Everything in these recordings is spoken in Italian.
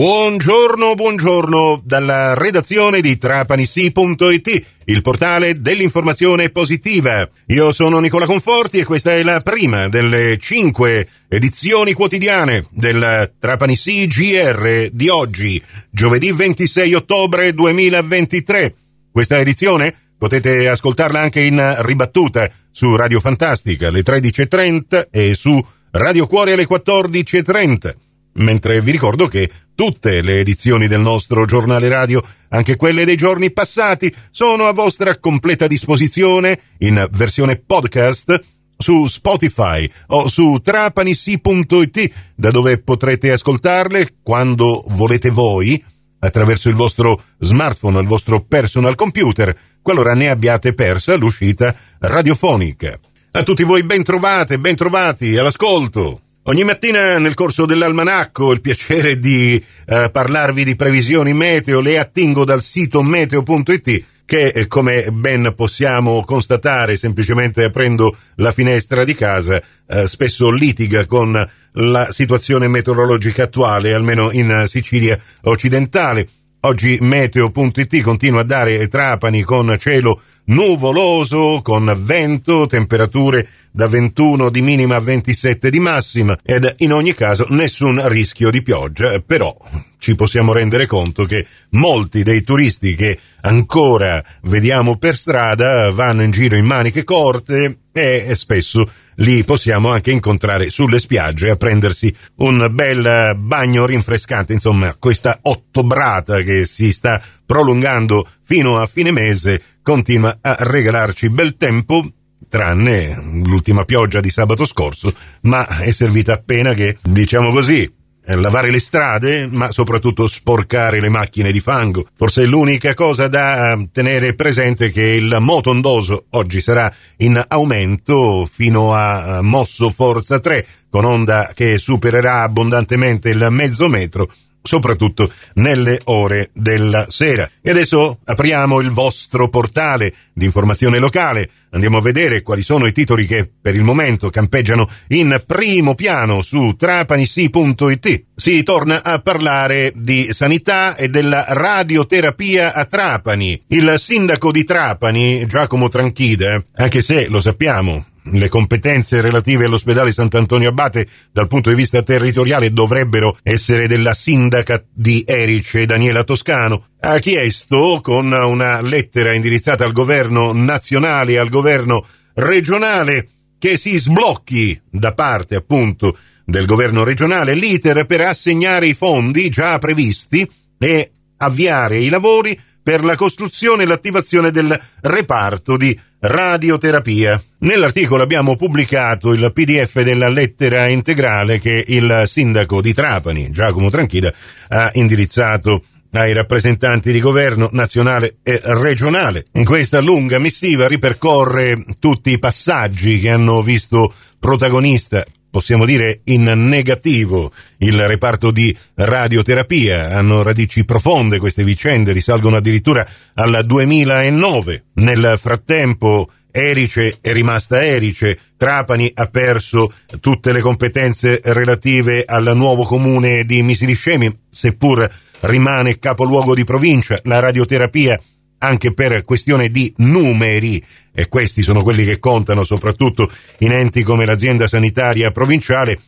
Buongiorno, buongiorno dalla redazione di trapanisi.it, il portale dell'informazione positiva. Io sono Nicola Conforti e questa è la prima delle cinque edizioni quotidiane del Trapanisi GR di oggi, giovedì 26 ottobre 2023. Questa edizione potete ascoltarla anche in ribattuta su Radio Fantastica alle 13.30 e su Radio Cuore alle 14.30 mentre vi ricordo che tutte le edizioni del nostro giornale radio, anche quelle dei giorni passati, sono a vostra completa disposizione in versione podcast su Spotify o su trapanissi.it, da dove potrete ascoltarle quando volete voi, attraverso il vostro smartphone il vostro personal computer, qualora ne abbiate persa l'uscita radiofonica. A tutti voi ben trovate, ben trovati all'ascolto. Ogni mattina nel corso dell'almanacco ho il piacere di eh, parlarvi di previsioni meteo, le attingo dal sito meteo.it che eh, come ben possiamo constatare semplicemente aprendo la finestra di casa eh, spesso litiga con la situazione meteorologica attuale, almeno in Sicilia occidentale. Oggi meteo.it continua a dare Trapani con cielo nuvoloso, con vento, temperature da 21 di minima a 27 di massima ed in ogni caso nessun rischio di pioggia, però ci possiamo rendere conto che molti dei turisti che ancora vediamo per strada vanno in giro in maniche corte e spesso li possiamo anche incontrare sulle spiagge a prendersi un bel bagno rinfrescante, insomma questa ottobrata che si sta prolungando fino a fine mese continua a regalarci bel tempo tranne l'ultima pioggia di sabato scorso, ma è servita appena che, diciamo così, eh, lavare le strade, ma soprattutto sporcare le macchine di fango. Forse è l'unica cosa da eh, tenere presente che il moto ondoso oggi sarà in aumento fino a eh, mosso forza 3, con onda che supererà abbondantemente il mezzo metro soprattutto nelle ore della sera. E adesso apriamo il vostro portale di informazione locale. Andiamo a vedere quali sono i titoli che per il momento campeggiano in primo piano su trapanisi.it. Si torna a parlare di sanità e della radioterapia a Trapani. Il sindaco di Trapani, Giacomo Tranchida, anche se lo sappiamo, le competenze relative all'ospedale Sant'Antonio Abate dal punto di vista territoriale dovrebbero essere della sindaca di Erice Daniela Toscano, ha chiesto con una lettera indirizzata al governo nazionale e al governo regionale che si sblocchi da parte appunto del governo regionale l'iter per assegnare i fondi già previsti e avviare i lavori per la costruzione e l'attivazione del reparto di radioterapia. Nell'articolo abbiamo pubblicato il PDF della lettera integrale che il sindaco di Trapani, Giacomo Tranchida, ha indirizzato ai rappresentanti di governo nazionale e regionale. In questa lunga missiva ripercorre tutti i passaggi che hanno visto protagonista possiamo dire in negativo il reparto di radioterapia. Hanno radici profonde queste vicende, risalgono addirittura al 2009. Nel frattempo Erice è rimasta Erice, Trapani ha perso tutte le competenze relative al nuovo comune di Misiliscemi, seppur rimane capoluogo di provincia, la radioterapia anche per questione di numeri, e questi sono quelli che contano soprattutto in enti come l'azienda sanitaria provinciale,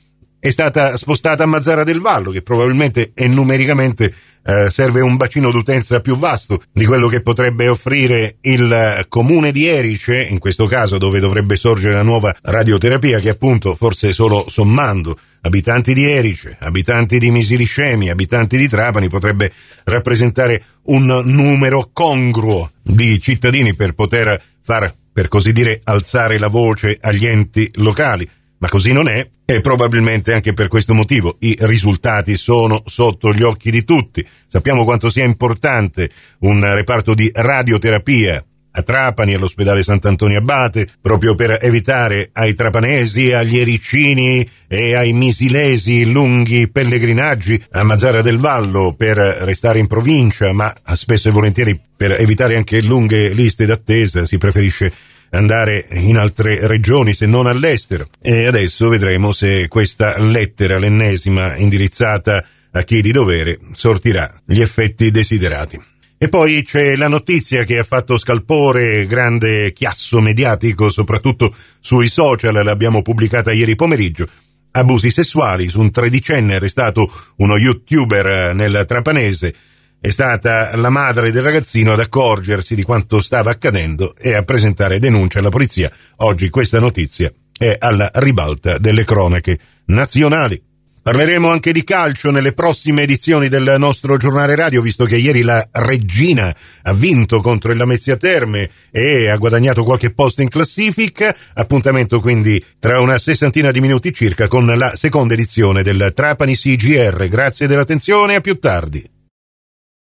è stata spostata a Mazzara del Vallo, che probabilmente e numericamente eh, serve un bacino d'utenza più vasto di quello che potrebbe offrire il comune di Erice, in questo caso dove dovrebbe sorgere la nuova radioterapia, che appunto forse solo sommando abitanti di Erice, abitanti di Misiliscemi, abitanti di Trapani potrebbe rappresentare un numero congruo di cittadini per poter far, per così dire, alzare la voce agli enti locali. Ma così non è e probabilmente anche per questo motivo i risultati sono sotto gli occhi di tutti. Sappiamo quanto sia importante un reparto di radioterapia a Trapani, all'ospedale Sant'Antonio Abate, proprio per evitare ai trapanesi, agli ericini e ai misilesi lunghi pellegrinaggi a Mazzara del Vallo per restare in provincia, ma spesso e volentieri per evitare anche lunghe liste d'attesa si preferisce andare in altre regioni se non all'estero. E adesso vedremo se questa lettera, l'ennesima indirizzata a chi di dovere sortirà gli effetti desiderati. E poi c'è la notizia che ha fatto scalpore, grande chiasso mediatico, soprattutto sui social, l'abbiamo pubblicata ieri pomeriggio. Abusi sessuali su un tredicenne arrestato uno youtuber nel Trapanese. È stata la madre del ragazzino ad accorgersi di quanto stava accadendo e a presentare denuncia alla polizia. Oggi questa notizia è alla ribalta delle cronache nazionali. Parleremo anche di calcio nelle prossime edizioni del nostro giornale radio, visto che ieri la Regina ha vinto contro il Lamezia Terme e ha guadagnato qualche posto in classifica. Appuntamento quindi tra una sessantina di minuti circa con la seconda edizione del Trapani CGR. Grazie dell'attenzione, a più tardi.